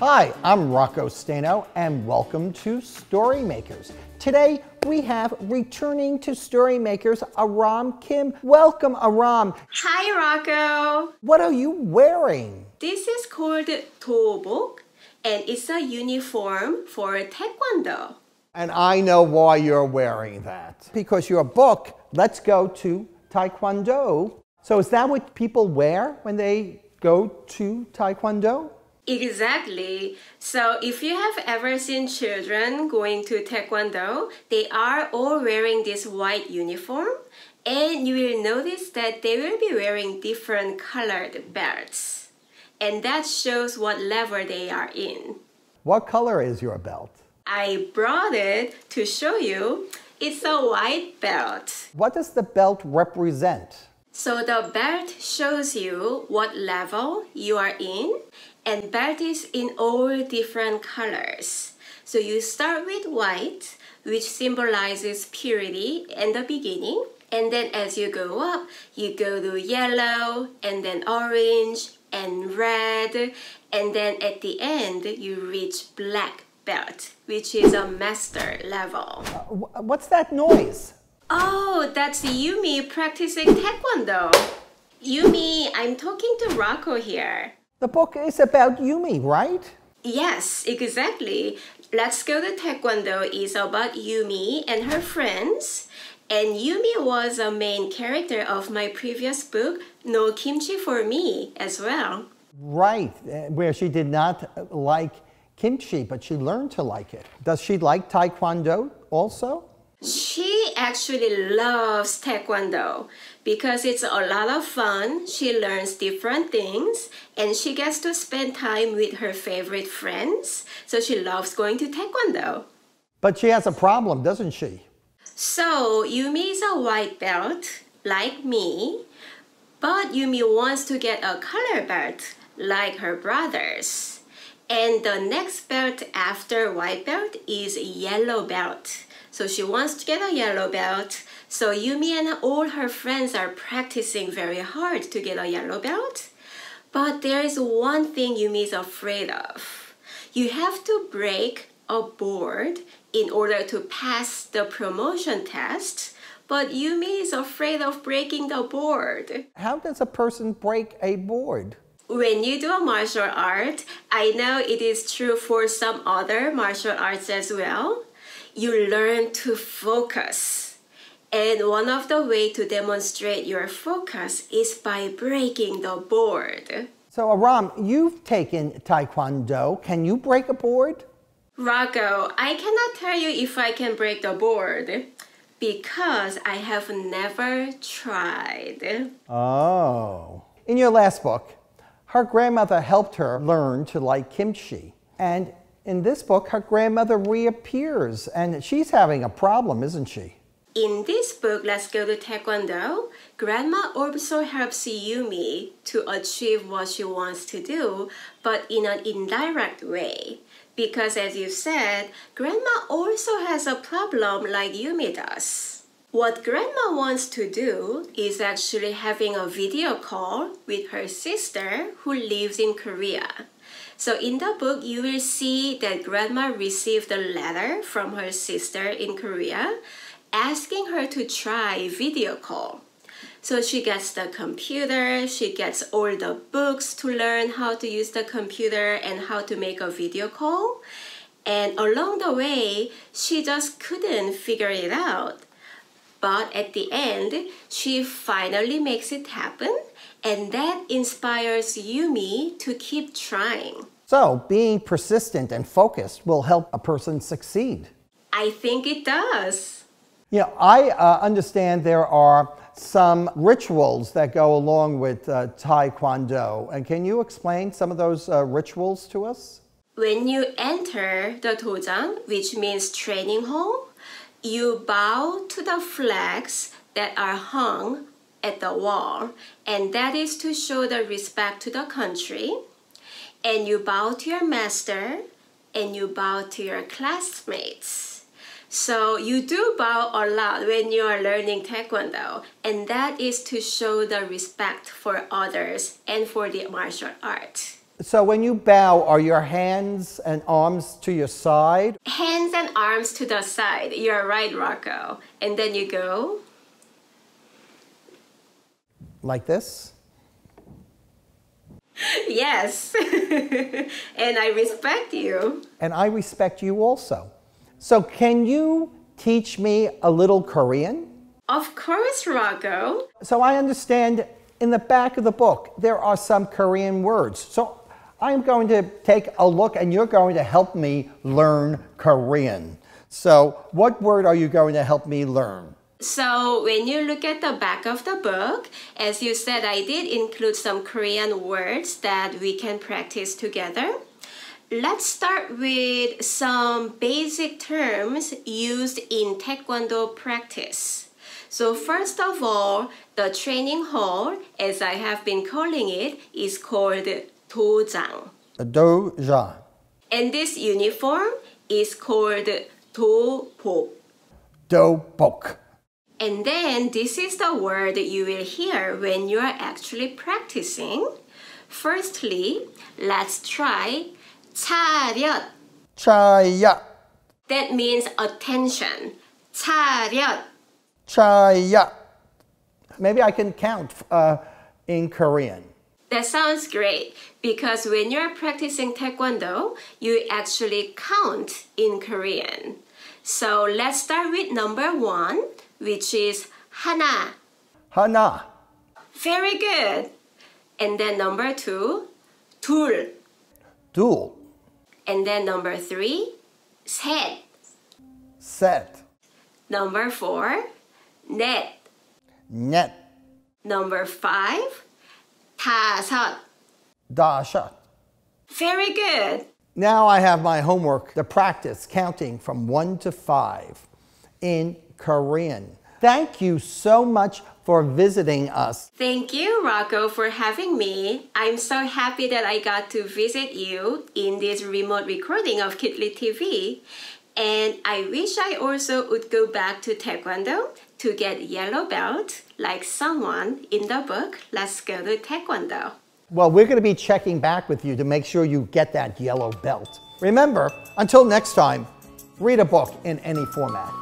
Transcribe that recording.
Hi, I'm Rocco Staino, and welcome to Storymakers. Today we have returning to Storymakers Aram Kim. Welcome, Aram. Hi, Rocco. What are you wearing? This is called Dobok, and it's a uniform for Taekwondo. And I know why you're wearing that. Because your book, Let's Go to Taekwondo. So is that what people wear when they go to Taekwondo? Exactly. So if you have ever seen children going to Taekwondo, they are all wearing this white uniform and you will notice that they will be wearing different colored belts. And that shows what level they are in. What color is your belt? I brought it to show you. It's a white belt. What does the belt represent? So the belt shows you what level you are in and belt is in all different colors. So you start with white, which symbolizes purity and the beginning. And then as you go up, you go to yellow and then orange and red. And then at the end, you reach black belt, which is a master level. What's that noise? Oh, that's Yumi practicing Taekwondo. Yumi, I'm talking to Rocco here. The book is about Yumi, right? Yes, exactly. Let's Go to Taekwondo is about Yumi and her friends. And Yumi was a main character of my previous book, No Kimchi for Me, as well. Right, eh, where she did not like kimchi, but she learned to like it. Does she like Taekwondo also? She actually loves Taekwondo because it's a lot of fun. She learns different things and she gets to spend time with her favorite friends. So she loves going to Taekwondo. But she has a problem, doesn't she? So Yumi is a white belt, like me, but Yumi wants to get a color belt, like her brothers. And the next belt after white belt is yellow belt. So she wants to get a yellow belt. So Yumi and all her friends are practicing very hard to get a yellow belt. But there is one thing Yumi is afraid of. You have to break a board in order to pass the promotion test. But Yumi is afraid of breaking the board. How does a person break a board? when you do a martial art, I know it is true for some other martial arts as well you learn to focus. And one of the way to demonstrate your focus is by breaking the board. So Aram, you've taken Taekwondo. Can you break a board? Rocco, I cannot tell you if I can break the board because I have never tried. Oh. In your last book, her grandmother helped her learn to like kimchi. And in this book, her grandmother reappears and she's having a problem, isn't she? In this book, Let's Go to Taekwondo, Grandma also helps Yumi to achieve what she wants to do, but in an indirect way. Because as you said, Grandma also has a problem like Yumi does. What Grandma wants to do is actually having a video call with her sister who lives in Korea. So in the book, you will see that grandma received a letter from her sister in Korea asking her to try video call. So she gets the computer, she gets all the books to learn how to use the computer and how to make a video call. And along the way, she just couldn't figure it out. But at the end, she finally makes it happen and that inspires Yumi to keep trying. So, being persistent and focused will help a person succeed. I think it does. Yeah, I uh, understand there are some rituals that go along with uh, Taekwondo. And can you explain some of those uh, rituals to us? When you enter the dojang, which means training hall, you bow to the flags that are hung at the wall, and that is to show the respect to the country. And you bow to your master, and you bow to your classmates. So you do bow a lot when you are learning Taekwondo, and that is to show the respect for others and for the martial art. So when you bow, are your hands and arms to your side? Hands and arms to the side. You're right, Rocco. And then you go. Like this? Yes. and I respect you. And I respect you also. So can you teach me a little Korean? Of course, Rocco. So I understand in the back of the book there are some Korean words. So I'm going to take a look and you're going to help me learn Korean. So what word are you going to help me learn? So when you look at the back of the book, as you said, I did include some Korean words that we can practice together. Let's start with some basic terms used in Taekwondo practice. So first of all, the training hall, as I have been calling it, is called dojang. Doja. And this uniform is called dobok. Dobok. And then this is the word you will hear when you are actually practicing. Firstly, let's try 차렷. 차렷. That means attention. 차렷. 차렷. Maybe I can count uh, in Korean. That sounds great because when you're practicing Taekwondo, you actually count in Korean. So let's start with number one, which is 하나. 하나. Very good. And then number two, 둘. 둘. And then number three, 셋. 셋. Number four, 넷. 넷. Number five, 다섯. 다섯. Very good. Now I have my homework to practice counting from one to five in Korean. Thank you so much for visiting us. Thank you, Rocco, for having me. I'm so happy that I got to visit you in this remote recording of KidLit TV. And I wish I also would go back to Taekwondo to get yellow belt like someone in the book Let's Go to Taekwondo. Well, we're going to be checking back with you to make sure you get that yellow belt. Remember, until next time, read a book in any format.